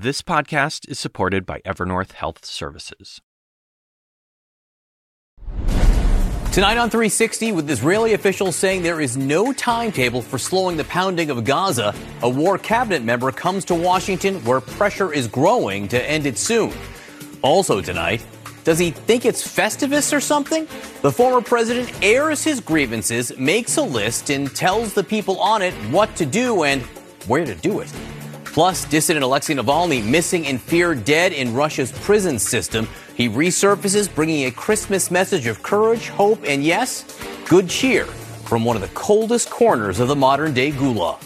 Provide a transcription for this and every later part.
This podcast is supported by Evernorth Health Services. Tonight on 360, with Israeli officials saying there is no timetable for slowing the pounding of Gaza, a war cabinet member comes to Washington where pressure is growing to end it soon. Also tonight, does he think it's Festivus or something? The former president airs his grievances, makes a list, and tells the people on it what to do and where to do it. Plus, dissident Alexei Navalny missing and feared dead in Russia's prison system. He resurfaces, bringing a Christmas message of courage, hope, and yes, good cheer from one of the coldest corners of the modern day gulag.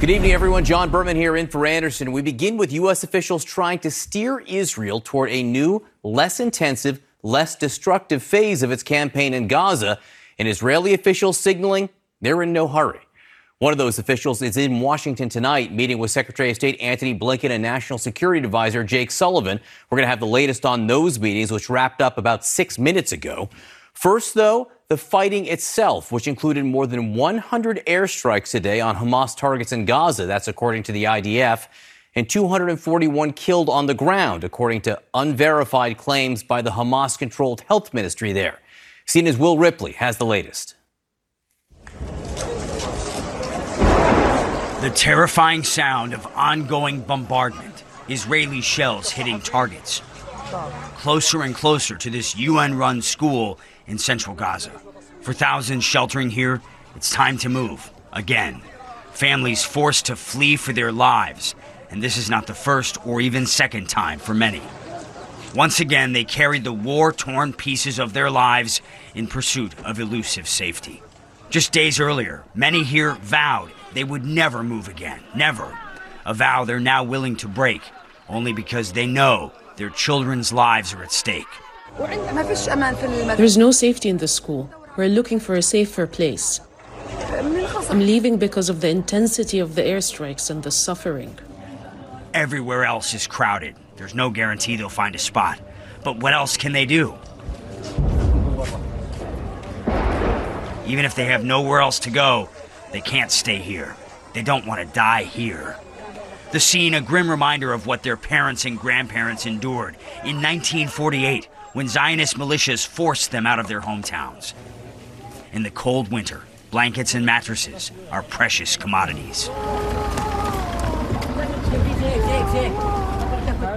Good evening, everyone. John Berman here in for Anderson. We begin with U.S. officials trying to steer Israel toward a new, less intensive, less destructive phase of its campaign in Gaza, and Israeli officials signaling they're in no hurry. One of those officials is in Washington tonight, meeting with Secretary of State Antony Blinken and National Security Advisor Jake Sullivan. We're going to have the latest on those meetings, which wrapped up about six minutes ago. First, though, the fighting itself, which included more than 100 airstrikes today on Hamas targets in Gaza. That's according to the IDF. And 241 killed on the ground, according to unverified claims by the Hamas controlled health ministry there. CNN's Will Ripley has the latest. The terrifying sound of ongoing bombardment, Israeli shells hitting targets. Closer and closer to this UN run school in central Gaza. For thousands sheltering here, it's time to move again. Families forced to flee for their lives, and this is not the first or even second time for many. Once again, they carried the war torn pieces of their lives in pursuit of elusive safety. Just days earlier, many here vowed they would never move again. Never. A vow they're now willing to break, only because they know their children's lives are at stake. There's no safety in the school. We're looking for a safer place. I'm leaving because of the intensity of the airstrikes and the suffering. Everywhere else is crowded. There's no guarantee they'll find a spot. But what else can they do? Even if they have nowhere else to go, they can't stay here. They don't want to die here. The scene, a grim reminder of what their parents and grandparents endured in 1948 when Zionist militias forced them out of their hometowns. In the cold winter, blankets and mattresses are precious commodities.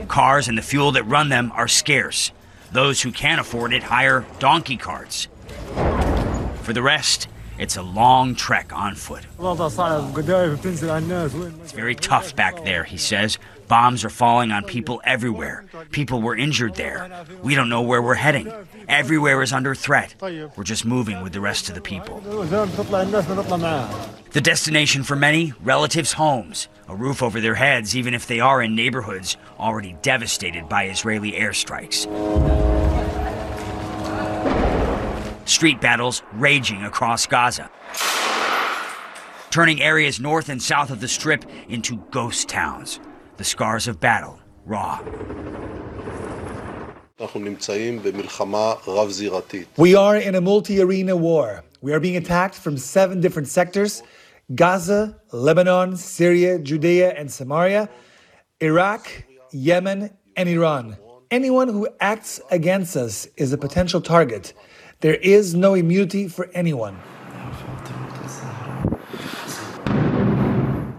Cars and the fuel that run them are scarce. Those who can't afford it hire donkey carts. For the rest, it's a long trek on foot. It's very tough back there, he says. Bombs are falling on people everywhere. People were injured there. We don't know where we're heading. Everywhere is under threat. We're just moving with the rest of the people. The destination for many, relatives' homes. A roof over their heads, even if they are in neighborhoods already devastated by Israeli airstrikes. Street battles raging across Gaza, turning areas north and south of the Strip into ghost towns. The scars of battle raw. We are in a multi arena war. We are being attacked from seven different sectors Gaza, Lebanon, Syria, Judea, and Samaria, Iraq, Yemen, and Iran. Anyone who acts against us is a potential target. There is no immunity for anyone.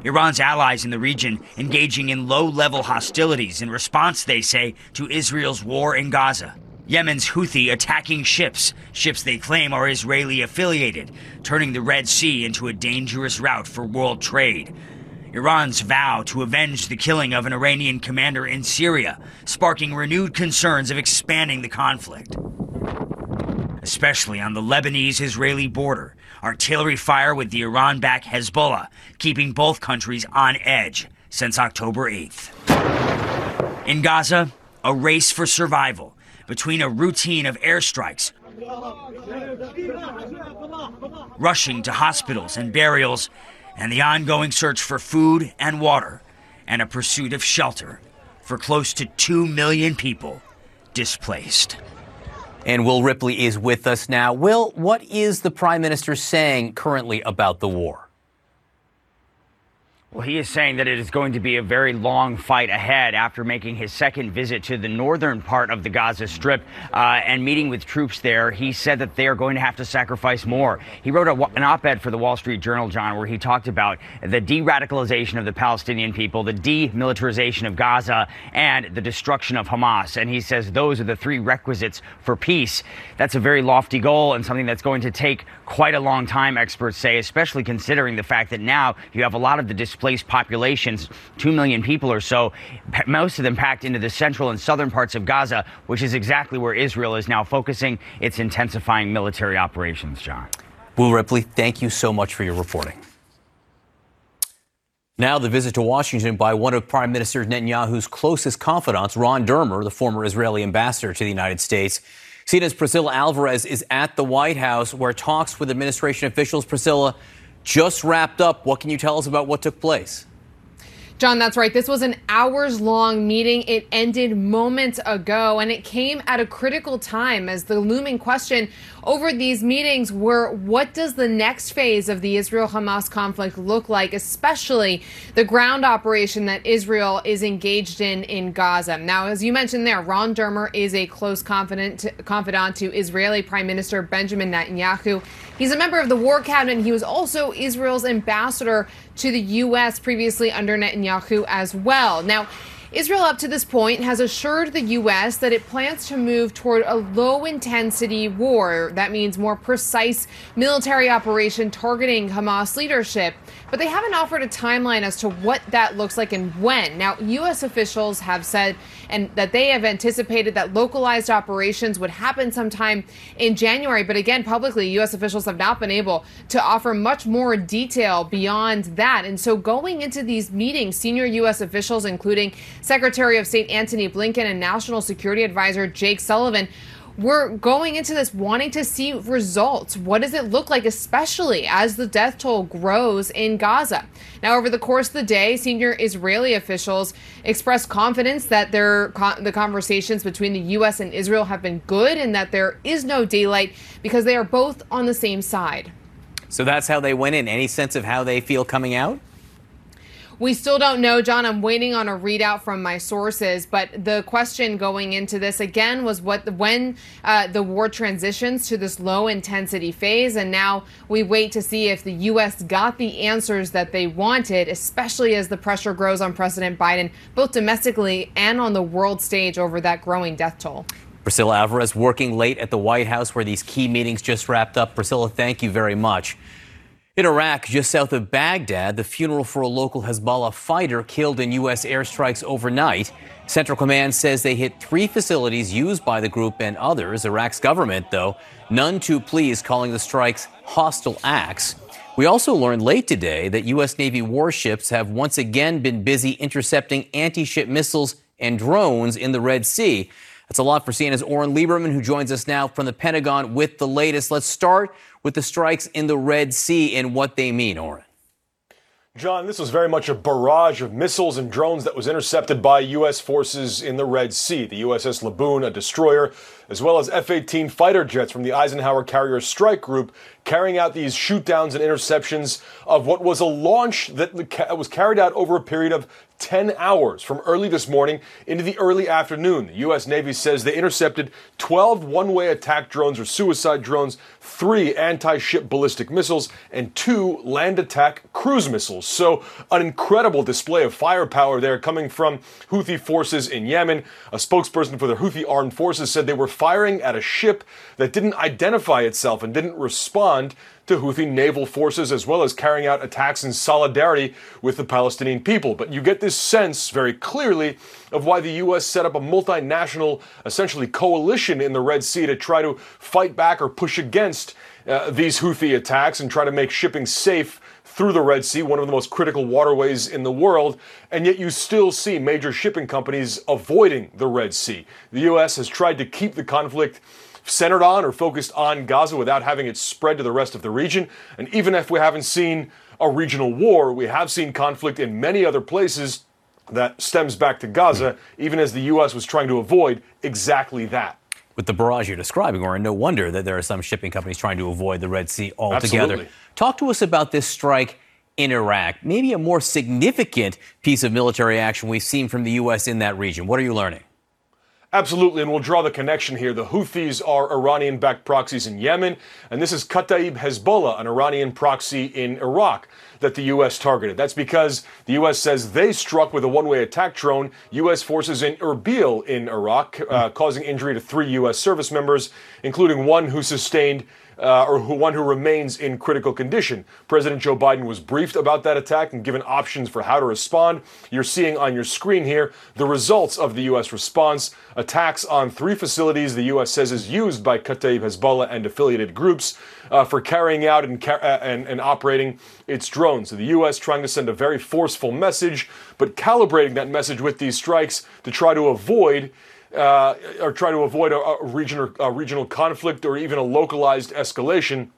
Iran's allies in the region engaging in low level hostilities in response, they say, to Israel's war in Gaza. Yemen's Houthi attacking ships, ships they claim are Israeli affiliated, turning the Red Sea into a dangerous route for world trade. Iran's vow to avenge the killing of an Iranian commander in Syria, sparking renewed concerns of expanding the conflict especially on the Lebanese Israeli border. Artillery fire with the Iran backed Hezbollah, keeping both countries on edge since October 8th. In Gaza, a race for survival between a routine of airstrikes, rushing to hospitals and burials, and the ongoing search for food and water, and a pursuit of shelter for close to 2 million people displaced. And Will Ripley is with us now. Will, what is the Prime Minister saying currently about the war? Well, he is saying that it is going to be a very long fight ahead after making his second visit to the northern part of the Gaza Strip uh, and meeting with troops there. He said that they are going to have to sacrifice more. He wrote a, an op ed for the Wall Street Journal, John, where he talked about the de radicalization of the Palestinian people, the demilitarization of Gaza, and the destruction of Hamas. And he says those are the three requisites for peace. That's a very lofty goal and something that's going to take quite a long time, experts say, especially considering the fact that now you have a lot of the displaced populations, 2 million people or so, most of them packed into the central and southern parts of Gaza, which is exactly where Israel is now focusing its intensifying military operations, John. Will Ripley, thank you so much for your reporting. Now, the visit to Washington by one of Prime Minister Netanyahu's closest confidants, Ron Dermer, the former Israeli ambassador to the United States. CNN's Priscilla Alvarez is at the White House where talks with administration officials, Priscilla, just wrapped up. What can you tell us about what took place? John, that's right. This was an hours long meeting. It ended moments ago, and it came at a critical time as the looming question over these meetings were what does the next phase of the Israel Hamas conflict look like, especially the ground operation that Israel is engaged in in Gaza. Now, as you mentioned there, Ron Dermer is a close confidant, confidant to Israeli Prime Minister Benjamin Netanyahu. He's a member of the War Cabinet. He was also Israel's ambassador to the U.S. previously under Netanyahu as well. Now, Israel, up to this point, has assured the U.S. that it plans to move toward a low intensity war. That means more precise military operation targeting Hamas leadership. But they haven't offered a timeline as to what that looks like and when. Now, U.S. officials have said and that they have anticipated that localized operations would happen sometime in January. But again, publicly, U.S. officials have not been able to offer much more detail beyond that. And so going into these meetings, senior U.S. officials, including Secretary of State Antony Blinken and National Security Advisor Jake Sullivan, we're going into this wanting to see results. What does it look like, especially as the death toll grows in Gaza? Now, over the course of the day, senior Israeli officials expressed confidence that their the conversations between the U.S. and Israel have been good and that there is no daylight because they are both on the same side. So that's how they went in. Any sense of how they feel coming out? We still don't know, John. I'm waiting on a readout from my sources. But the question going into this again was what when uh, the war transitions to this low intensity phase, and now we wait to see if the U.S. got the answers that they wanted, especially as the pressure grows on President Biden, both domestically and on the world stage over that growing death toll. Priscilla Alvarez working late at the White House where these key meetings just wrapped up. Priscilla, thank you very much. In Iraq, just south of Baghdad, the funeral for a local Hezbollah fighter killed in U.S. airstrikes overnight. Central Command says they hit three facilities used by the group and others. Iraq's government, though, none too pleased, calling the strikes hostile acts. We also learned late today that U.S. Navy warships have once again been busy intercepting anti ship missiles and drones in the Red Sea. That's a lot for CNN's Oren Liebermann, who joins us now from the Pentagon with the latest. Let's start with the strikes in the Red Sea and what they mean, Oren. John, this was very much a barrage of missiles and drones that was intercepted by U.S. forces in the Red Sea. The USS Laboon, a destroyer, as well as F 18 fighter jets from the Eisenhower Carrier Strike Group, carrying out these shootdowns and interceptions of what was a launch that was carried out over a period of 10 hours from early this morning into the early afternoon. The U.S. Navy says they intercepted 12 one way attack drones or suicide drones, three anti ship ballistic missiles, and two land attack cruise missiles. So, an incredible display of firepower there coming from Houthi forces in Yemen. A spokesperson for the Houthi armed forces said they were firing at a ship that didn't identify itself and didn't respond to Houthi naval forces as well as carrying out attacks in solidarity with the Palestinian people. But you get this sense very clearly of why the U.S. set up a multinational, essentially coalition in the Red Sea to try to fight back or push against uh, these Houthi attacks and try to make shipping safe through the Red Sea, one of the most critical waterways in the world, and yet you still see major shipping companies avoiding the Red Sea. The U.S. has tried to keep the conflict centered on or focused on Gaza without having it spread to the rest of the region. And even if we haven't seen a regional war, we have seen conflict in many other places that stems back to Gaza, even as the U.S. was trying to avoid exactly that. With the barrage you're describing, or no wonder that there are some shipping companies trying to avoid the Red Sea altogether. Absolutely. Talk to us about this strike in Iraq. Maybe a more significant piece of military action we've seen from the U.S. in that region. What are you learning? Absolutely, and we'll draw the connection here. The Houthis are Iranian backed proxies in Yemen, and this is Kataib Hezbollah, an Iranian proxy in Iraq that the U.S. targeted. That's because the U.S. says they struck with a one way attack drone U.S. forces in Erbil in Iraq, uh, causing injury to three U.S. service members, including one who sustained uh, or who, one who remains in critical condition. President Joe Biden was briefed about that attack and given options for how to respond. You're seeing on your screen here the results of the U.S. response. Attacks on three facilities the U.S. says is used by Kataib Hezbollah and affiliated groups uh, for carrying out and, uh, and, and operating its drones. So the U.S. trying to send a very forceful message, but calibrating that message with these strikes to try to avoid uh, or try to avoid a, a, regional, a regional conflict or even a localized escalation.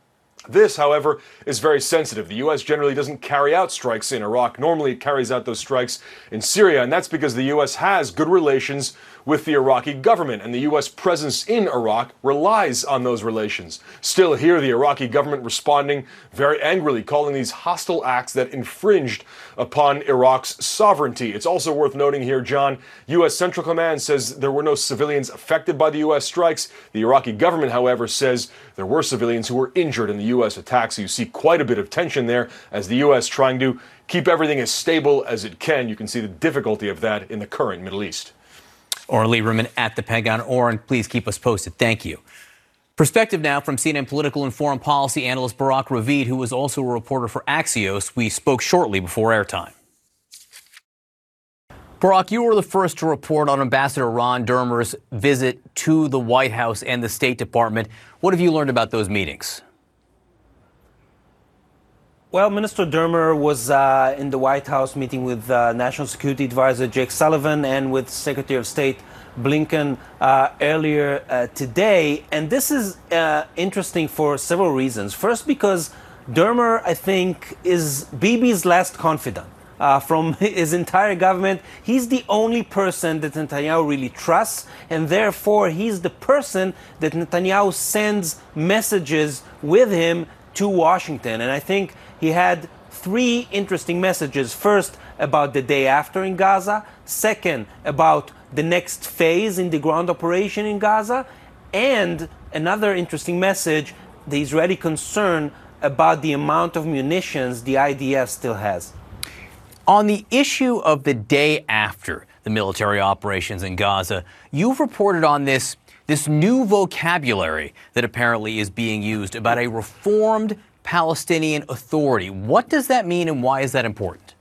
This, however, is very sensitive. The U.S. generally doesn't carry out strikes in Iraq. Normally, it carries out those strikes in Syria, and that's because the U.S. has good relations with the Iraqi government, and the U.S. presence in Iraq relies on those relations. Still, here, the Iraqi government responding very angrily, calling these hostile acts that infringed upon Iraq's sovereignty. It's also worth noting here, John, U.S. Central Command says there were no civilians affected by the U.S. strikes. The Iraqi government, however, says there were civilians who were injured in the U.S. attacks. So you see quite a bit of tension there as the U.S. trying to keep everything as stable as it can. You can see the difficulty of that in the current Middle East. Oren Liebermann at the Pentagon. Oren, please keep us posted. Thank you. Perspective now from CNN political and foreign policy analyst Barak Ravid, who was also a reporter for Axios. We spoke shortly before airtime. Barak, you were the first to report on Ambassador Ron Dermer's visit to the White House and the State Department. What have you learned about those meetings? Well, Minister Dermer was uh, in the White House meeting with uh, National Security Advisor Jake Sullivan and with Secretary of State Blinken uh, earlier uh, today. And this is uh, interesting for several reasons. First, because Dermer, I think, is Bibi's last confidant. Uh, from his entire government. He's the only person that Netanyahu really trusts, and therefore he's the person that Netanyahu sends messages with him to Washington. And I think he had three interesting messages. First, about the day after in Gaza. Second, about the next phase in the ground operation in Gaza. And another interesting message the Israeli concern about the amount of munitions the IDF still has. On the issue of the day after the military operations in Gaza, you've reported on this this new vocabulary that apparently is being used about a reformed Palestinian Authority. What does that mean and why is that important?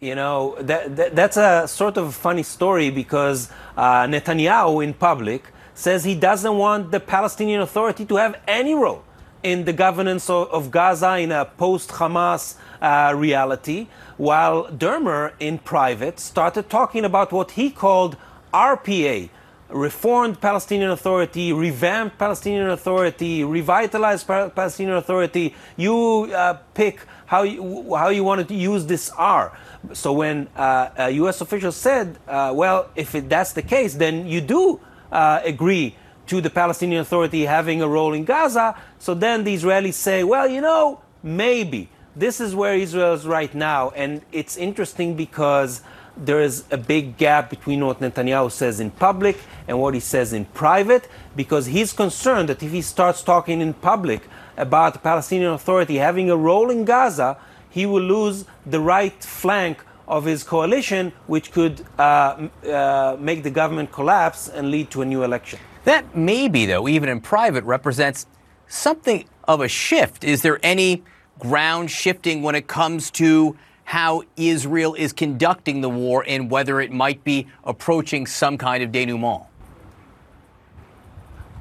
You know, that, that, that's a sort of funny story because uh, Netanyahu in public says he doesn't want the Palestinian Authority to have any role in the governance of, of Gaza in a post Hamas uh, reality, while Dermer in private started talking about what he called RPA, reformed Palestinian Authority, revamped Palestinian Authority, revitalized Palestinian Authority. You uh, pick how you, how you want to use this R. So when uh, a U.S. official said, uh, well, if it, that's the case, then you do uh, agree to the Palestinian Authority having a role in Gaza. So then the Israelis say, well, you know, maybe. This is where Israel is right now. And it's interesting because there is a big gap between what Netanyahu says in public and what he says in private because he's concerned that if he starts talking in public about the Palestinian Authority having a role in Gaza, he will lose the right flank of his coalition, which could uh, uh, make the government collapse and lead to a new election. That maybe, though, even in private, represents something of a shift. Is there any ground shifting when it comes to how Israel is conducting the war and whether it might be approaching some kind of denouement?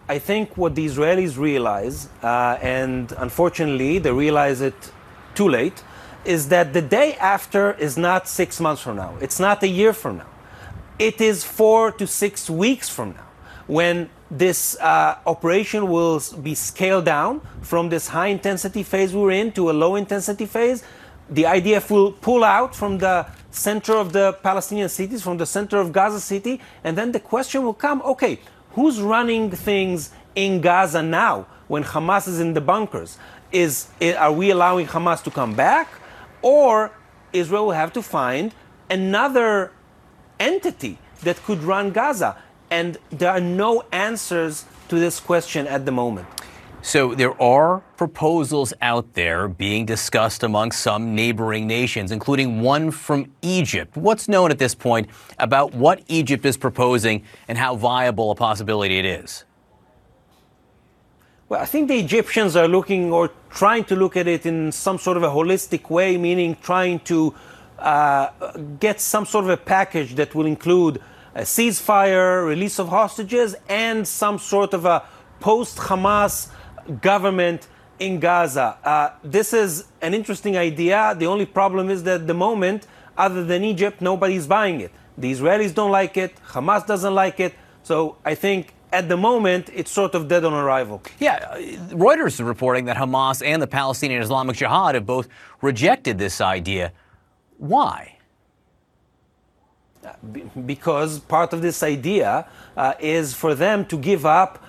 I think what the Israelis realize, uh, and unfortunately they realize it too late, is that the day after is not six months from now. It's not a year from now. It is four to six weeks from now when this uh, operation will be scaled down from this high intensity phase we we're in to a low intensity phase the IDF will pull out from the center of the Palestinian cities, from the center of Gaza City, and then the question will come okay, who's running things in Gaza now when Hamas is in the bunkers? is, are we allowing Hamas to come back? Or Israel will have to find another entity that could run Gaza. And there are no answers to this question at the moment. So there are proposals out there being discussed among some neighboring nations, including one from Egypt. What's known at this point about what Egypt is proposing and how viable a possibility it is? Well, I think the Egyptians are looking or trying to look at it in some sort of a holistic way, meaning trying to uh, get some sort of a package that will include a ceasefire, release of hostages, and some sort of a post Hamas government in Gaza. Uh, this is an interesting idea. The only problem is that at the moment, other than Egypt, nobody's buying it. The Israelis don't like it, Hamas doesn't like it. So I think at the moment, it's sort of dead on arrival. Yeah, Reuters is reporting that Hamas and the Palestinian Islamic Jihad have both rejected this idea. Why? Because part of this idea uh, is for them to give up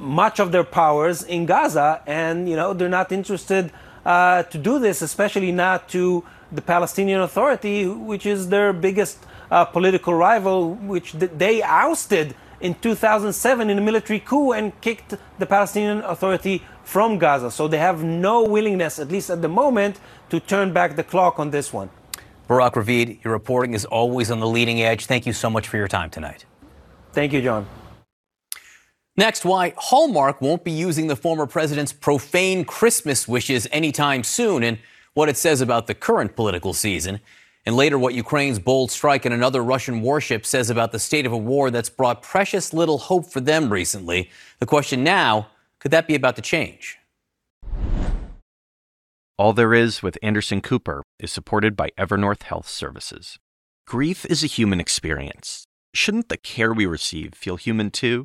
much of their powers in Gaza, and you know they're not interested uh, to do this, especially not to the Palestinian Authority, which is their biggest uh, political rival, which they ousted in 2007 in a military coup and kicked the Palestinian Authority from Gaza. So they have no willingness, at least at the moment, to turn back the clock on this one. Barak Ravid, your reporting is always on the leading edge. Thank you so much for your time tonight. Thank you, John. Next, why Hallmark won't be using the former president's profane Christmas wishes anytime soon, and what it says about the current political season. And later, what Ukraine's bold strike in another Russian warship says about the state of a war that's brought precious little hope for them recently. The question now could that be about to change? All There Is with Anderson Cooper is supported by Evernorth Health Services. Grief is a human experience. Shouldn't the care we receive feel human too?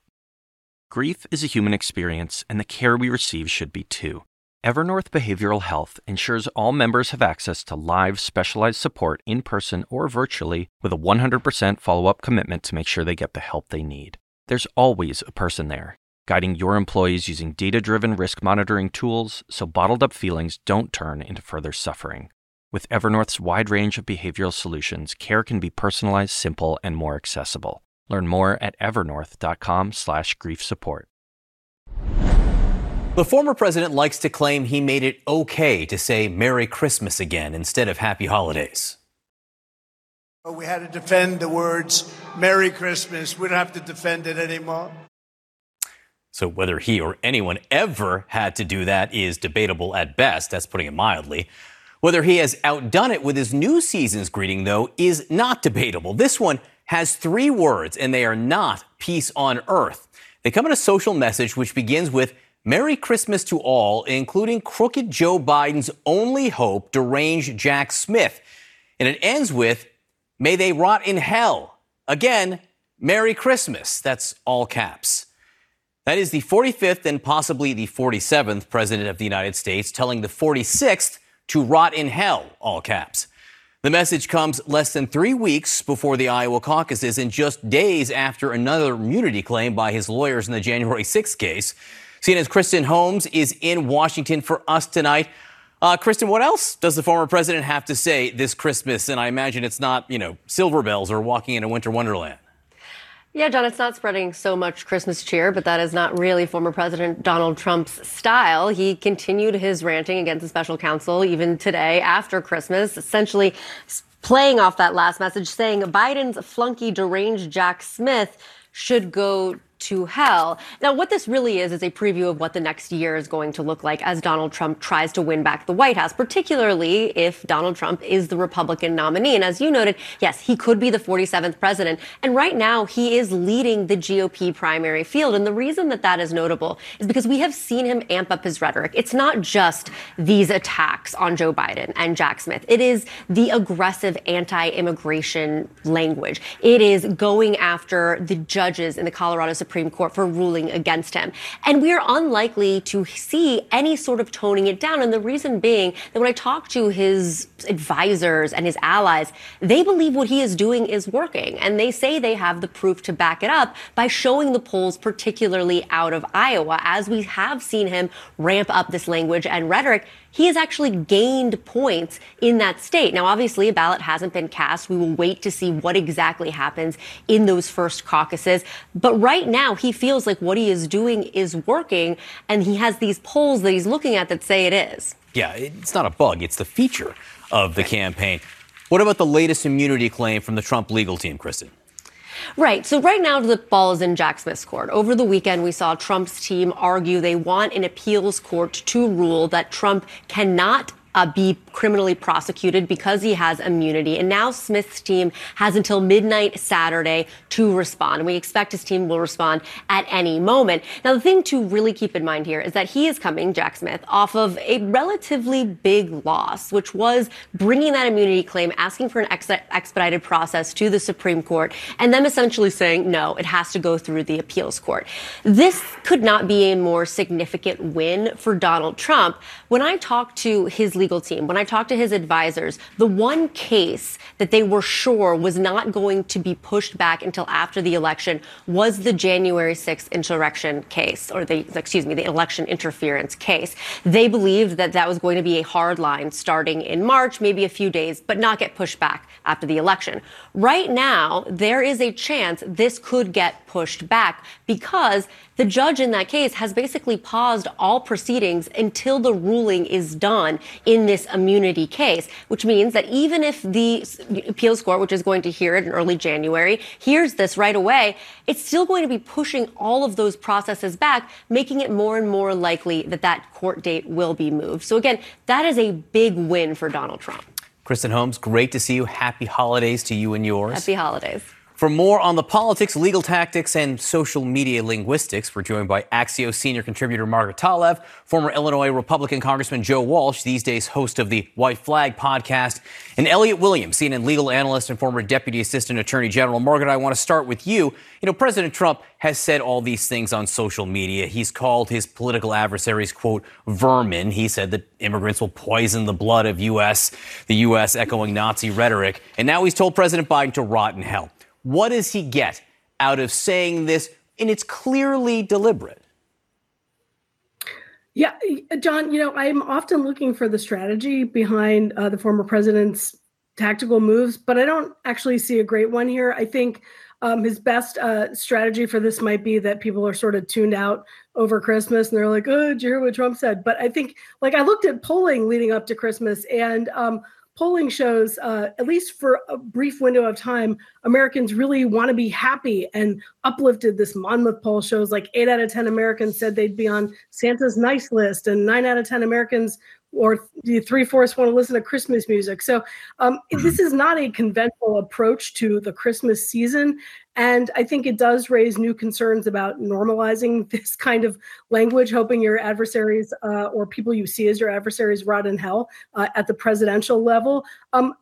Grief is a human experience and the care we receive should be too. Evernorth Behavioral Health ensures all members have access to live, specialized support in person or virtually with a 100% follow up commitment to make sure they get the help they need. There's always a person there, guiding your employees using data driven risk monitoring tools so bottled up feelings don't turn into further suffering. With Evernorth's wide range of behavioral solutions, care can be personalized, simple, and more accessible. Learn more at evernorth.com/slash grief support. The former president likes to claim he made it okay to say Merry Christmas again instead of Happy Holidays. We had to defend the words Merry Christmas. We don't have to defend it anymore. So, whether he or anyone ever had to do that is debatable at best. That's putting it mildly. Whether he has outdone it with his new season's greeting, though, is not debatable. This one has three words, and they are not peace on earth. They come in a social message which begins with Merry Christmas to all, including crooked Joe Biden's only hope, deranged Jack Smith. And it ends with, May they rot in hell. Again, Merry Christmas. That's all caps. That is the 45th and possibly the 47th President of the United States telling the 46th to rot in hell, all caps. The message comes less than three weeks before the Iowa caucuses and just days after another immunity claim by his lawyers in the January 6th case. CNN's Kristen Holmes is in Washington for us tonight. Uh, Kristen, what else does the former president have to say this Christmas? And I imagine it's not, you know, silver bells or walking in a winter wonderland. Yeah, John, it's not spreading so much Christmas cheer, but that is not really former President Donald Trump's style. He continued his ranting against the special counsel even today after Christmas, essentially playing off that last message, saying Biden's flunky deranged Jack Smith should go to hell. Now, what this really is is a preview of what the next year is going to look like as Donald Trump tries to win back the White House, particularly if Donald Trump is the Republican nominee. And as you noted, yes, he could be the 47th president. And right now, he is leading the GOP primary field. And the reason that that is notable is because we have seen him amp up his rhetoric. It's not just these attacks on Joe Biden and Jack Smith. It is the aggressive anti-immigration language. It is going after the judges in the Colorado Supreme Supreme Court for ruling against him. And we are unlikely to see any sort of toning it down. And the reason being that when I talk to his advisors and his allies, they believe what he is doing is working. And they say they have the proof to back it up by showing the polls, particularly out of Iowa, as we have seen him ramp up this language and rhetoric he has actually gained points in that state. Now, obviously, a ballot hasn't been cast. We will wait to see what exactly happens in those first caucuses. But right now, he feels like what he is doing is working, and he has these polls that he's looking at that say it is. Yeah, it's not a bug, it's the feature of the campaign. What about the latest immunity claim from the Trump legal team, Kristen? Right. So right now the ball is in Jack Smith's court. Over the weekend, we saw Trump's team argue they want an appeals court to rule that Trump cannot uh, be criminally prosecuted because he has immunity. And now Smith's team has until midnight Saturday to respond. We expect his team will respond at any moment. Now, the thing to really keep in mind here is that he is coming, Jack Smith, off of a relatively big loss, which was bringing that immunity claim, asking for an ex- expedited process to the Supreme Court, and them essentially saying, no, it has to go through the appeals court. This could not be a more significant win for Donald Trump. When I talked to his legal team, when I talked to his advisors, the one case that they were sure was not going to be pushed back until after the election was the January 6th insurrection case, or the, excuse me, the election interference case. They believed that that was going to be a hard line starting in March, maybe a few days, but not get pushed back after the election. Right now, there is a chance this could get pushed back because the judge in that case has basically paused all proceedings until the ruling is done in this immunity case, which means that even if the appeals court, which is going to hear it in early January, hears this right away, it's still going to be pushing all of those processes back, making it more and more likely that that court date will be moved. So again, that is a big win for Donald Trump. Kristen Holmes, great to see you. Happy holidays to you and yours. Happy holidays. For more on the politics, legal tactics, and social media linguistics, we're joined by Axios senior contributor Margaret Talev, former Illinois Republican Congressman Joe Walsh, these days host of the White Flag podcast, and Elliot Williams, CNN legal analyst and former Deputy Assistant Attorney General. Margaret, I want to start with you. You know, President Trump has said all these things on social media. He's called his political adversaries, quote, vermin. He said that immigrants will poison the blood of U.S., the U.S. echoing Nazi rhetoric. And now he's told President Biden to rot in hell. What does he get out of saying this? And it's clearly deliberate. Yeah, John, you know, I'm often looking for the strategy behind uh, the former president's tactical moves, but I don't actually see a great one here. I think um, his best uh, strategy for this might be that people are sort of tuned out over Christmas and they're like, oh, did you hear what Trump said? But I think, like, I looked at polling leading up to Christmas and um, polling shows, uh, at least for a brief window of time, Americans really want to be happy and uplifted. This Monmouth poll shows like eight out of 10 Americans said they'd be on Santa's nice list, and nine out of 10 Americans or the three fourths want to listen to Christmas music. So um, this is not a conventional approach to the Christmas season. And I think it does raise new concerns about normalizing this kind of language, hoping your adversaries uh, or people you see as your adversaries rot in hell uh, at the presidential level. Um,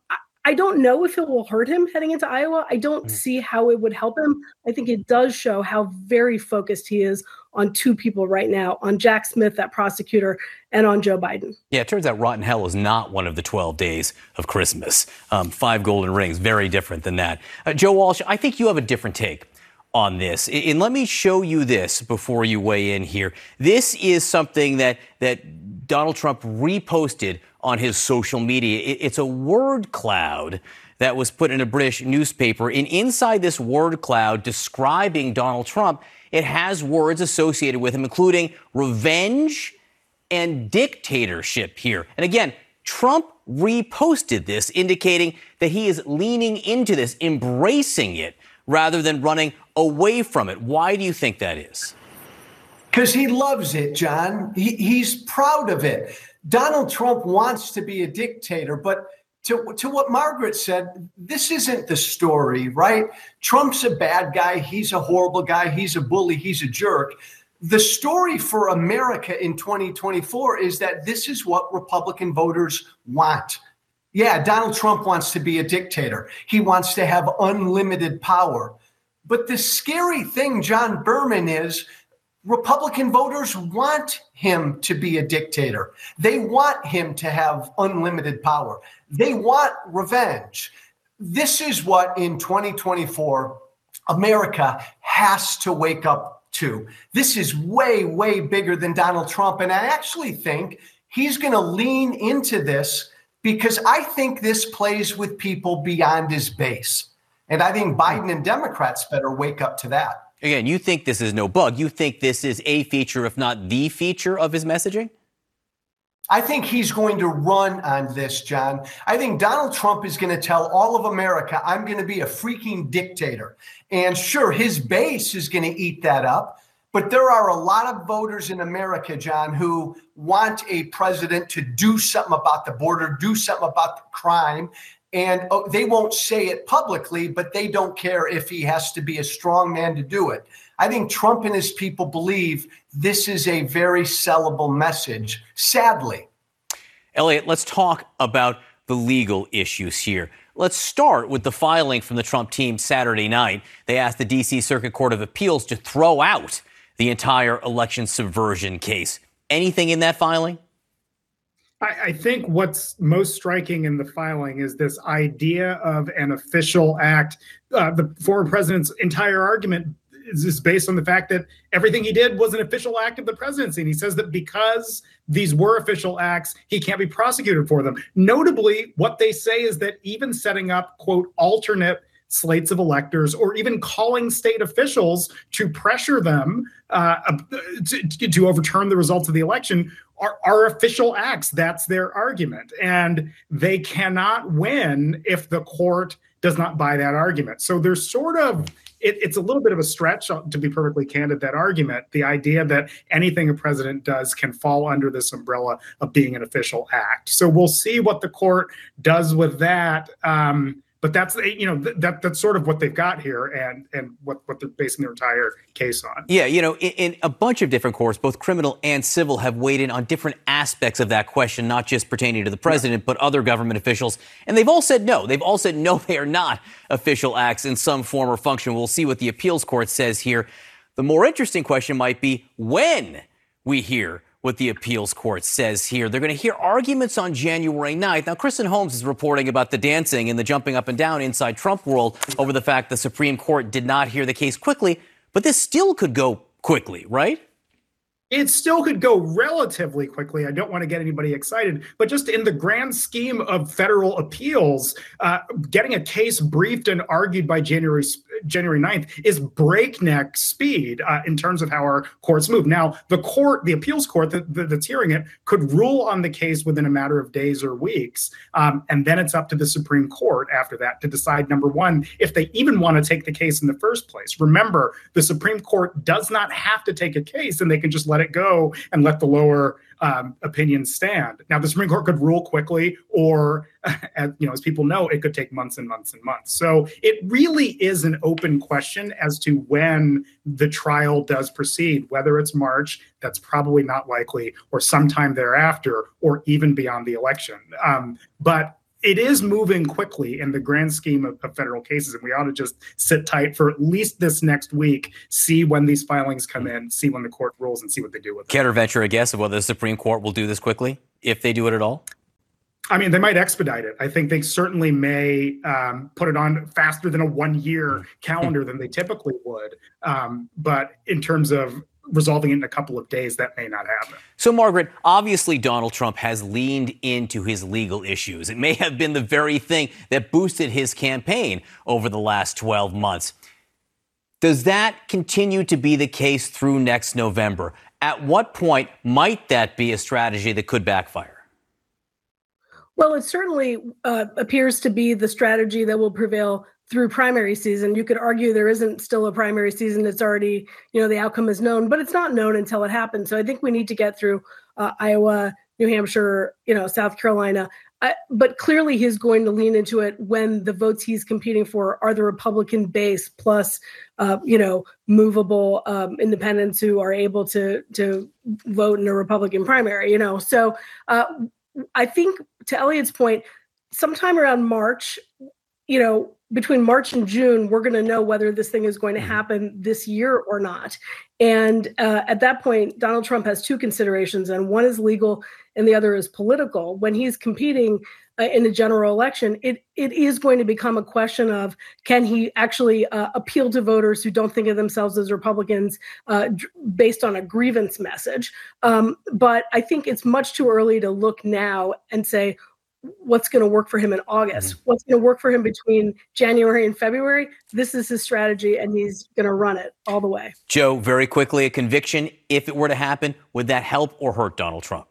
I, don't know if it will hurt him heading into Iowa. I don't mm. see how it would help him. I think it does show how very focused he is on two people right now on Jack Smith, that prosecutor, and on Joe Biden. Yeah, it turns out Rotten Hell is not one of the 12 days of Christmas. Um, five golden rings, very different than that. Uh, Joe Walsh, I think you have a different take on this. And let me show you this before you weigh in here. This is something that, that Donald Trump reposted on his social media. It's a word cloud that was put in a British newspaper. And inside this word cloud describing Donald Trump, it has words associated with him, including revenge and dictatorship here. And again, Trump reposted this, indicating that he is leaning into this, embracing it, rather than running away from it. Why do you think that is? Because he loves it, John. He, he's proud of it. Donald Trump wants to be a dictator, but to, to what Margaret said, this isn't the story, right? Trump's a bad guy. He's a horrible guy. He's a bully. He's a jerk. The story for America in 2024 is that this is what Republican voters want. Yeah, Donald Trump wants to be a dictator. He wants to have unlimited power. But the scary thing, John Berman, is Republican voters want him to be a dictator. They want him to have unlimited power. They want revenge. This is what in 2024 America has to wake up to. This is way, way bigger than Donald Trump. And I actually think he's going to lean into this because I think this plays with people beyond his base. And I think Biden and Democrats better wake up to that. Again, you think this is no bug. You think this is a feature, if not the feature of his messaging? I think he's going to run on this, John. I think Donald Trump is going to tell all of America, I'm going to be a freaking dictator. And sure, his base is going to eat that up. But there are a lot of voters in America, John, who want a president to do something about the border, do something about the crime. And oh, they won't say it publicly, but they don't care if he has to be a strong man to do it. I think Trump and his people believe this is a very sellable message, sadly. Elliot, let's talk about the legal issues here. Let's start with the filing from the Trump team Saturday night. They asked the D.C. Circuit Court of Appeals to throw out the entire election subversion case. Anything in that filing? I, I, think what's most striking in the filing is this idea of an official act. Uh, the former president's entire argument is based on the fact that everything he did was an official act of the presidency. And he says that because these were official acts, he can't be prosecuted for them. Notably, what they say is that even setting up, quote, alternate slates of electors or even calling state officials to pressure them uh, to, to, overturn the results of the election are, are official acts. That's their argument. And they cannot win if the court does not buy that argument. So there's sort of it, it's a little bit of a stretch uh, to be perfectly candid that argument the idea that anything a president does can fall under this umbrella of being an official act so we'll see what the court does with that um, but that's you know that that's sort of what they've got here and and what what they're basing their entire case on. Yeah you know in, in, a bunch of different courts both criminal and civil have weighed in on different aspects of that question not just pertaining to the president yeah. but other government officials. And they've all said no. They've all said no they are not official acts in some form or function. We'll see what the appeals court says here. The more interesting question might be when we hear what the appeals court says here. They're going to hear arguments on January 9th. Now, Kristen Holmes is reporting about the dancing and the jumping up and down inside Trump world over the fact the Supreme Court did not hear the case quickly, but this still could go quickly, right? it still could go relatively quickly. I don't want to get anybody excited, but just in the grand scheme of federal appeals, uh, getting a case briefed and argued by January January 9th is breakneck speed uh, in terms of how our courts move. Now, the court, the appeals court that, that's hearing it, could rule on the case within a matter of days or weeks, um, and then it's up to the Supreme Court after that to decide number one if they even want to take the case in the first place. Remember, the Supreme Court does not have to take a case, and they can just let let it go and let the lower um, opinions stand. Now, the Supreme Court could rule quickly, or as, you know, as people know, it could take months and months and months. So it really is an open question as to when the trial does proceed, whether it's March, that's probably not likely, or sometime thereafter, or even beyond the election. Um, but it is moving quickly in the grand scheme of, of, federal cases, and we ought to just sit tight for at least this next week, see when these filings come in, see when the court rules, and see what they do with it. Care venture a guess of whether the Supreme Court will do this quickly, if they do it at all? I mean, they might expedite it. I think they certainly may um, put it on faster than a one-year calendar than they typically would. Um, but in terms of resolving it in a couple of days, that may not happen. So, Margaret, obviously Donald Trump has leaned into his legal issues. It may have been the very thing that boosted his campaign over the last 12 months. Does that continue to be the case through next November? At what point might that be a strategy that could backfire? Well, it certainly uh, appears to be the strategy that will prevail through primary season. You could argue there isn't still a primary season. It's already, you know, the outcome is known, but it's not known until it happens. So I think we need to get through uh, Iowa, New Hampshire, you know, South Carolina. I, but clearly, he's going to lean into it when the votes he's competing for are the Republican base plus, uh, you know, movable um, independents who are able to to vote in a Republican primary. You know, so uh, I think to Elliot's point, sometime around March, you know, between March and June, we're going to know whether this thing is going to mm-hmm. happen this year or not. And uh, at that point, Donald Trump has two considerations, and one is legal and the other is political. When he's competing uh, in a general election, it it is going to become a question of can he actually uh, appeal to voters who don't think of themselves as Republicans uh, based on a grievance message. Um, but I think it's much too early to look now and say what's going to work for him in August, mm-hmm. what's going to work for him between January and February. This is his strategy, and he's going to run it all the way. Joe, very quickly, a conviction, if it were to happen, would that help or hurt Donald Trump?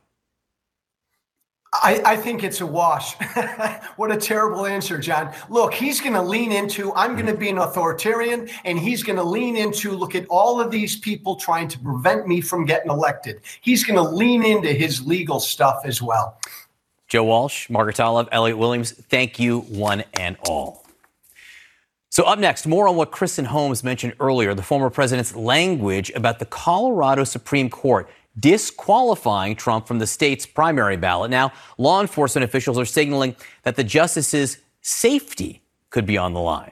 I, I, think it's a wash. what a terrible answer, John. Look, he's going to lean into, I'm going to be an authoritarian, and he's going to lean into, look at all of these people trying to prevent me from getting elected. He's going to lean into his legal stuff as well. Joe Walsh, Margaret Talev, Elliot Williams, thank you one and all. So, up next, more on what Kristen Holmes mentioned earlier the former president's language about the Colorado Supreme Court disqualifying Trump from the state's primary ballot. Now, law enforcement officials are signaling that the justice's safety could be on the line.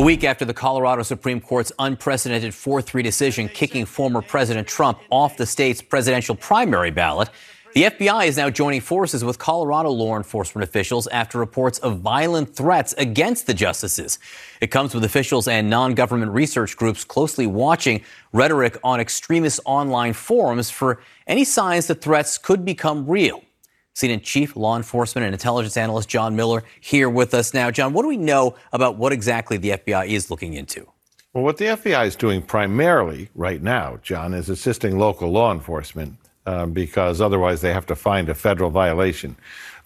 A week after the Colorado Supreme Court's unprecedented 4 3 decision kicking former President Trump off the state's presidential primary ballot, the FBI is now joining forces with Colorado law enforcement officials after reports of violent threats against the justices. It comes with officials and non government research groups closely watching rhetoric on extremist online forums for any signs that threats could become real. CNN Chief Law Enforcement and Intelligence Analyst John Miller here with us now. John, what do we know about what exactly the FBI is looking into? Well, what the FBI is doing primarily right now, John, is assisting local law enforcement uh, because otherwise they have to find a federal violation.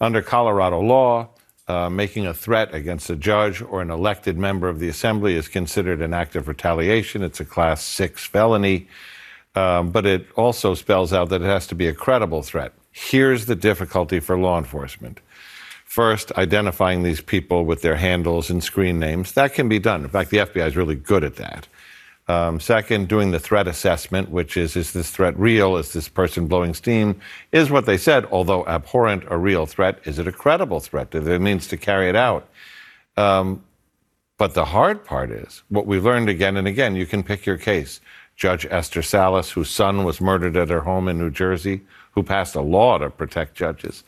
Under Colorado law, uh, making a threat against a judge or an elected member of the assembly is considered an act of retaliation. It's a class six felony, um, but it also spells out that it has to be a credible threat. Here's the difficulty for law enforcement. First, identifying these people with their handles and screen names. That can be done. In fact, the FBI is really good at that. Um, second, doing the threat assessment, which is is this threat real? Is this person blowing steam? Is what they said, although abhorrent, a real threat? Is it a credible threat? Do they means to carry it out? Um, but the hard part is what we've learned again and again. You can pick your case. Judge Esther Salas, whose son was murdered at her home in New Jersey, who passed a law to protect judges.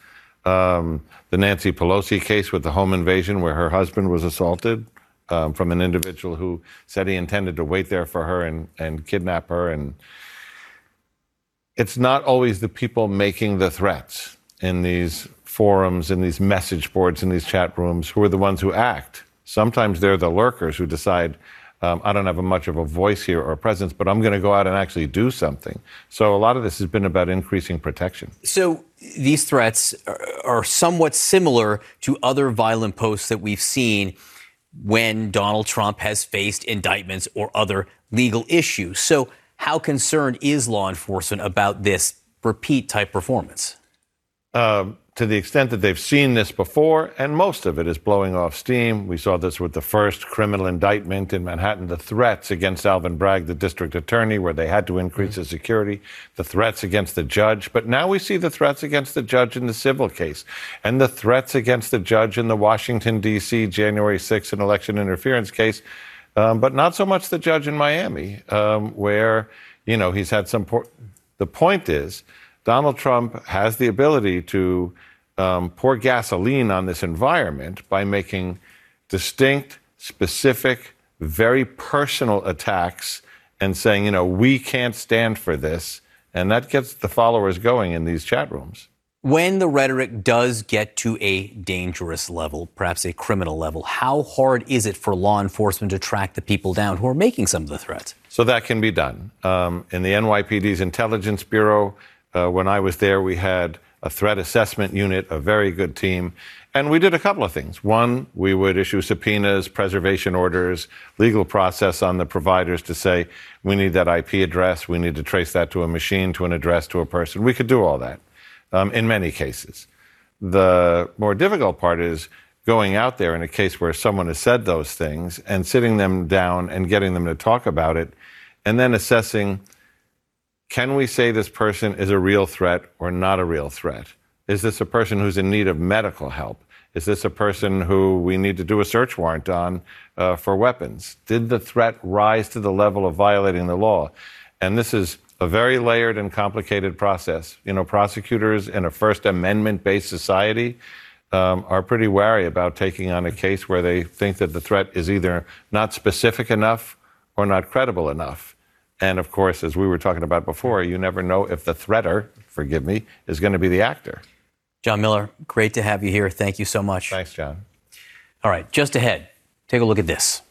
Um, the Nancy Pelosi case with the home invasion, where her husband was assaulted um, from an individual who said he intended to wait there for her and, and kidnap her. And it's not always the people making the threats in these forums, in these message boards, in these chat rooms who are the ones who act. Sometimes they're the lurkers who decide, um, I don't have a much of a voice here or a presence, but I'm going to go out and actually do something. So a lot of this has been about increasing protection. So these threats are, are somewhat similar to other violent posts that we've seen when Donald Trump has faced indictments or other legal issues. So, how concerned is law enforcement about this repeat type performance? Um, to the extent that they've seen this before, and most of it is blowing off steam. We saw this with the first criminal indictment in Manhattan, the threats against Alvin Bragg, the district attorney, where they had to increase mm-hmm. the security, the threats against the judge. But now we see the threats against the judge in the civil case, and the threats against the judge in the Washington, D.C. January 6th and election interference case, um, but not so much the judge in Miami, um, where, you know, he's had some. Por- the point is, Donald Trump has the ability to um, pour gasoline on this environment by making distinct, specific, very personal attacks and saying, you know, we can't stand for this. And that gets the followers going in these chat rooms. When the rhetoric does get to a dangerous level, perhaps a criminal level, how hard is it for law enforcement to track the people down who are making some of the threats? So that can be done. Um, in the NYPD's Intelligence Bureau, uh, when I was there, we had a threat assessment unit, a very good team. And we did a couple of things. One, we would issue subpoenas, preservation orders, legal process on the providers to say, we need that IP address, we need to trace that to a machine, to an address, to a person. We could do all that um, in many cases. The more difficult part is going out there in a case where someone has said those things and sitting them down and getting them to talk about it, and then assessing can we say this person is a real threat or not a real threat? Is this a person who's in need of medical help? Is this a person who we need to do a search warrant on uh, for weapons? Did the threat rise to the level of violating the law? And this is a very layered and complicated process. You know, prosecutors in a First Amendment based society um, are pretty wary about taking on a case where they think that the threat is either not specific enough or not credible enough. And of course, as we were talking about before, you never know if the threater, forgive me, is going to be the actor. John Miller, great to have you here. Thank you so much. Thanks, John. All right, just ahead, take a look at this.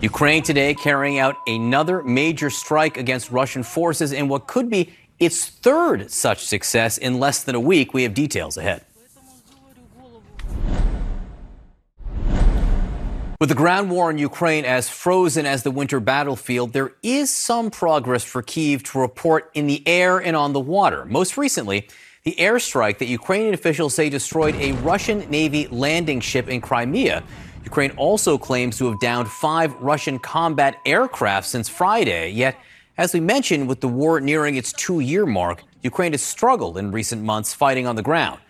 Ukraine today carrying out another major strike against Russian forces in what could be its third such success in less than a week. We have details ahead. With the ground war in Ukraine as frozen as the winter battlefield, there is some progress for Kiev to report in the air and on the water. Most recently, the airstrike that Ukrainian officials say destroyed a Russian Navy landing ship in Crimea. Ukraine also claims to have downed five Russian combat aircraft since Friday. Yet, as we mentioned, with the war nearing its two year mark, Ukraine has struggled in recent months fighting on the ground.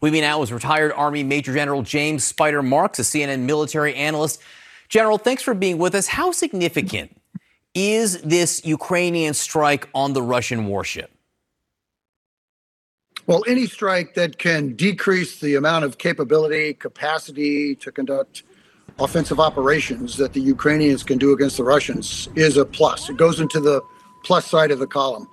With me now is retired Army Major General James Spider Marks, a CNN military analyst. General, thanks for being with us. How significant is this Ukrainian strike on the Russian warship? Well, any strike that can decrease the amount of capability, capacity to conduct offensive operations that the Ukrainians can do against the Russians is a plus. It goes into the plus side of the column.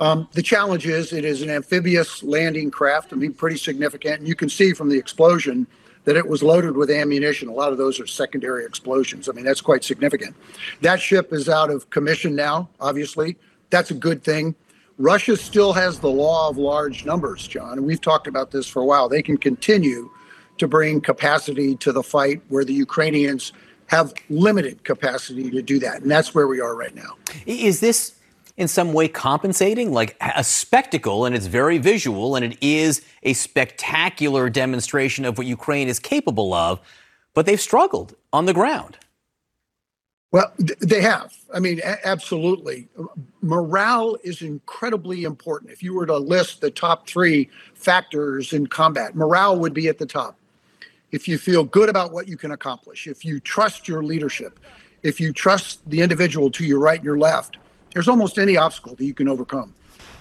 Um, the challenge is it is an amphibious landing craft. I mean, pretty significant. And you can see from the explosion that it was loaded with ammunition. A lot of those are secondary explosions. I mean, that's quite significant. That ship is out of commission now, obviously. That's a good thing. Russia still has the law of large numbers, John, and we've talked about this for a while. They can continue to bring capacity to the fight where the Ukrainians have limited capacity to do that. And that's where we are right now. Is this in some way compensating, like a spectacle, and it's very visual, and it is a spectacular demonstration of what Ukraine is capable of, but they've struggled on the ground. Well, they have. I mean, absolutely. Morale is incredibly important. If you were to list the top three factors in combat, morale would be at the top. If you feel good about what you can accomplish, if you trust your leadership, if you trust the individual to your right and your left, there's almost any obstacle that you can overcome.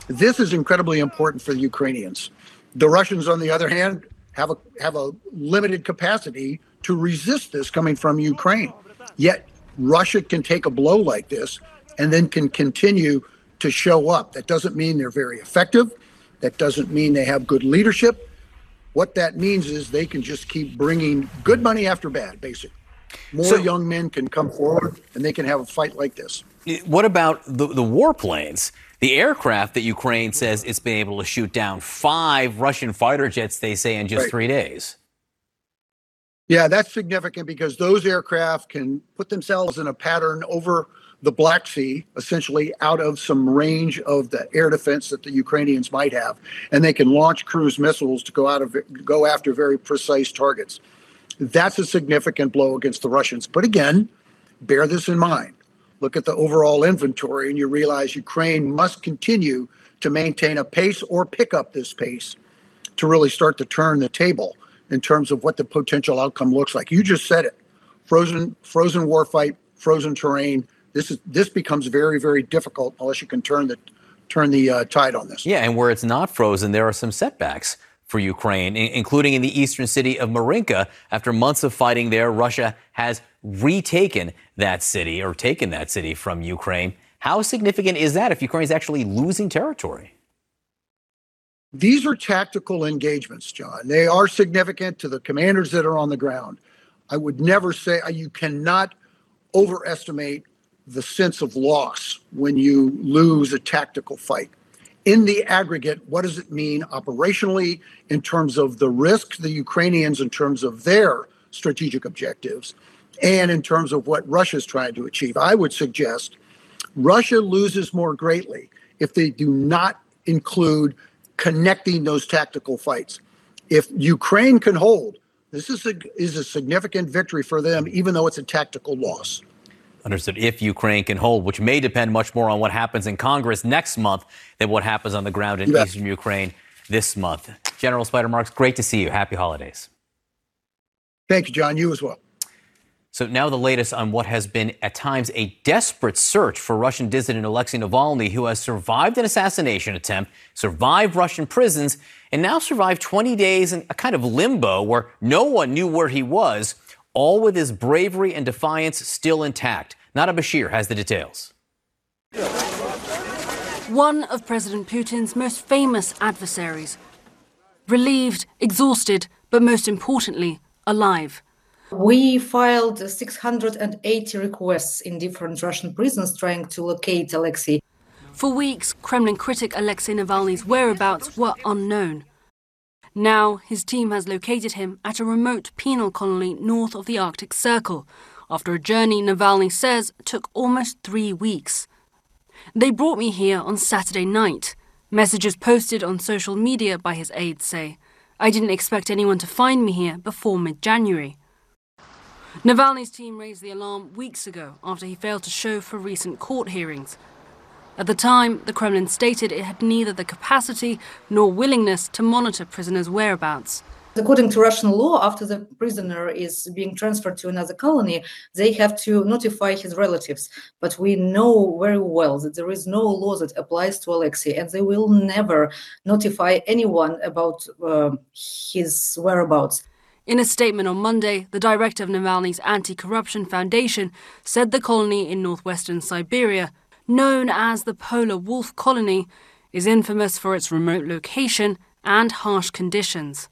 This is incredibly important for the Ukrainians. The Russians, on the other hand, have a have a limited capacity to resist this coming from Ukraine. Yet Russia can take a blow like this and then can continue to show up. That doesn't mean they're very effective. That doesn't mean they have good leadership. What that means is they can just keep bringing good money after bad, basically. More so, young men can come forward and they can have a fight like this. What about the, the warplanes? The aircraft that Ukraine says it's been able to shoot down five Russian fighter jets, they say, in just right. three days. Yeah, that's significant because those aircraft can put themselves in a pattern over the Black Sea, essentially out of some range of the air defense that the Ukrainians might have, and they can launch cruise missiles to go out of go after very precise targets. That's a significant blow against the Russians. But again, bear this in mind. Look at the overall inventory, and you realize Ukraine must continue to maintain a pace or pick up this pace to really start to turn the table in terms of what the potential outcome looks like. You just said it. Frozen frozen warfight, frozen terrain. This is this becomes very very difficult unless you can turn the turn the uh, tide on this. Yeah, and where it's not frozen, there are some setbacks for Ukraine, including in the eastern city of Marinka. After months of fighting there, Russia has retaken that city or taken that city from Ukraine. How significant is that if Ukraine is actually losing territory? These are tactical engagements, John. They are significant to the commanders that are on the ground. I would never say uh, you cannot overestimate the sense of loss when you lose a tactical fight. In the aggregate, what does it mean operationally in terms of the risk the Ukrainians, in terms of their strategic objectives, and in terms of what Russia's trying to achieve? I would suggest Russia loses more greatly if they do not include connecting those tactical fights. If Ukraine can hold, this is a, is a significant victory for them, even though it's a tactical loss. Understood. If Ukraine can hold, which may depend much more on what happens in Congress next month than what happens on the ground in eastern Ukraine this month. General Spider Marks, great to see you. Happy holidays. Thank you, John. You as well. So now the latest on what has been at times a desperate search for Russian dissident Alexei Navalny, who has survived an assassination attempt, survived Russian prisons, and now survived 20 days in a kind of limbo where no one knew where he was, all with his bravery and defiance still intact. Nada Bashir has the details. One of President Putin's most famous adversaries. Relieved, exhausted, but most importantly, alive. We filed 680 requests in different Russian prisons trying to locate Alexei. For weeks, Kremlin critic Alexei Navalny's whereabouts were unknown. Now, his team has located him at a remote penal colony north of the Arctic Circle, after a journey Navalny says took almost three weeks. They brought me here on Saturday night. Messages posted on social media by his aides say, I didn't expect anyone to find me here before mid January. Navalny's team raised the alarm weeks ago after he failed to show for recent court hearings. At the time, the Kremlin stated it had neither the capacity nor willingness to monitor prisoners' whereabouts. According to Russian law, after the prisoner is being transferred to another colony, they have to notify his relatives. But we know very well that there is no law that applies to Alexei, and they will never notify anyone about uh, his whereabouts. In a statement on Monday, the director of Navalny's anti corruption foundation said the colony in northwestern Siberia, known as the Polar Wolf Colony, is infamous for its remote location and harsh conditions.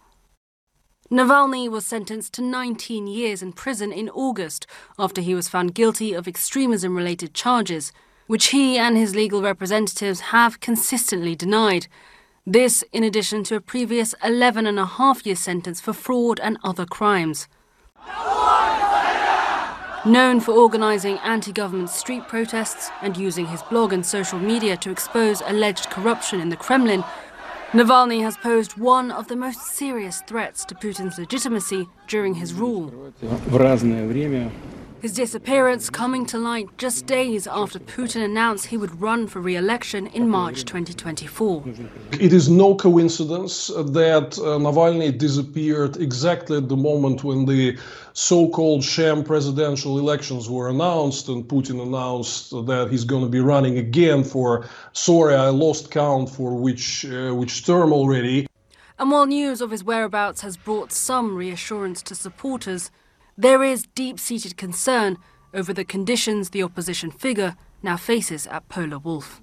Navalny was sentenced to 19 years in prison in August after he was found guilty of extremism related charges, which he and his legal representatives have consistently denied. This, in addition to a previous 11 and a half year sentence for fraud and other crimes. Known for organizing anti government street protests and using his blog and social media to expose alleged corruption in the Kremlin, Navalny has posed one of the most serious threats to Putin's legitimacy during his rule. His disappearance coming to light just days after Putin announced he would run for re election in March 2024. It is no coincidence that uh, Navalny disappeared exactly at the moment when the so called sham presidential elections were announced, and Putin announced that he's going to be running again for, sorry, I lost count for which, uh, which term already. And while news of his whereabouts has brought some reassurance to supporters, there is deep seated concern over the conditions the opposition figure now faces at Polar Wolf.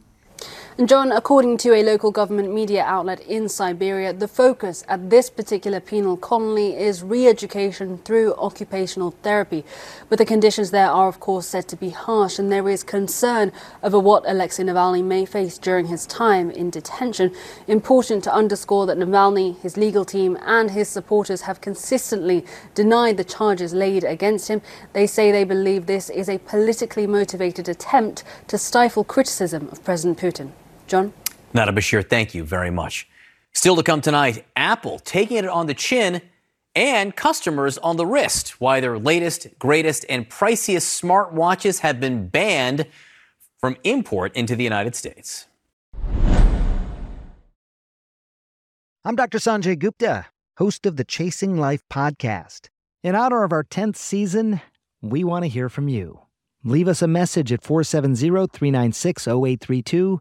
And John, according to a local government media outlet in Siberia, the focus at this particular penal colony is re education through occupational therapy. But the conditions there are, of course, said to be harsh, and there is concern over what Alexei Navalny may face during his time in detention. Important to underscore that Navalny, his legal team, and his supporters have consistently denied the charges laid against him. They say they believe this is a politically motivated attempt to stifle criticism of President Putin. John? Nada Bashir, thank you very much. Still to come tonight, Apple taking it on the chin and customers on the wrist. Why their latest, greatest, and priciest smartwatches have been banned from import into the United States. I'm Dr. Sanjay Gupta, host of the Chasing Life podcast. In honor of our 10th season, we want to hear from you. Leave us a message at 470 396 0832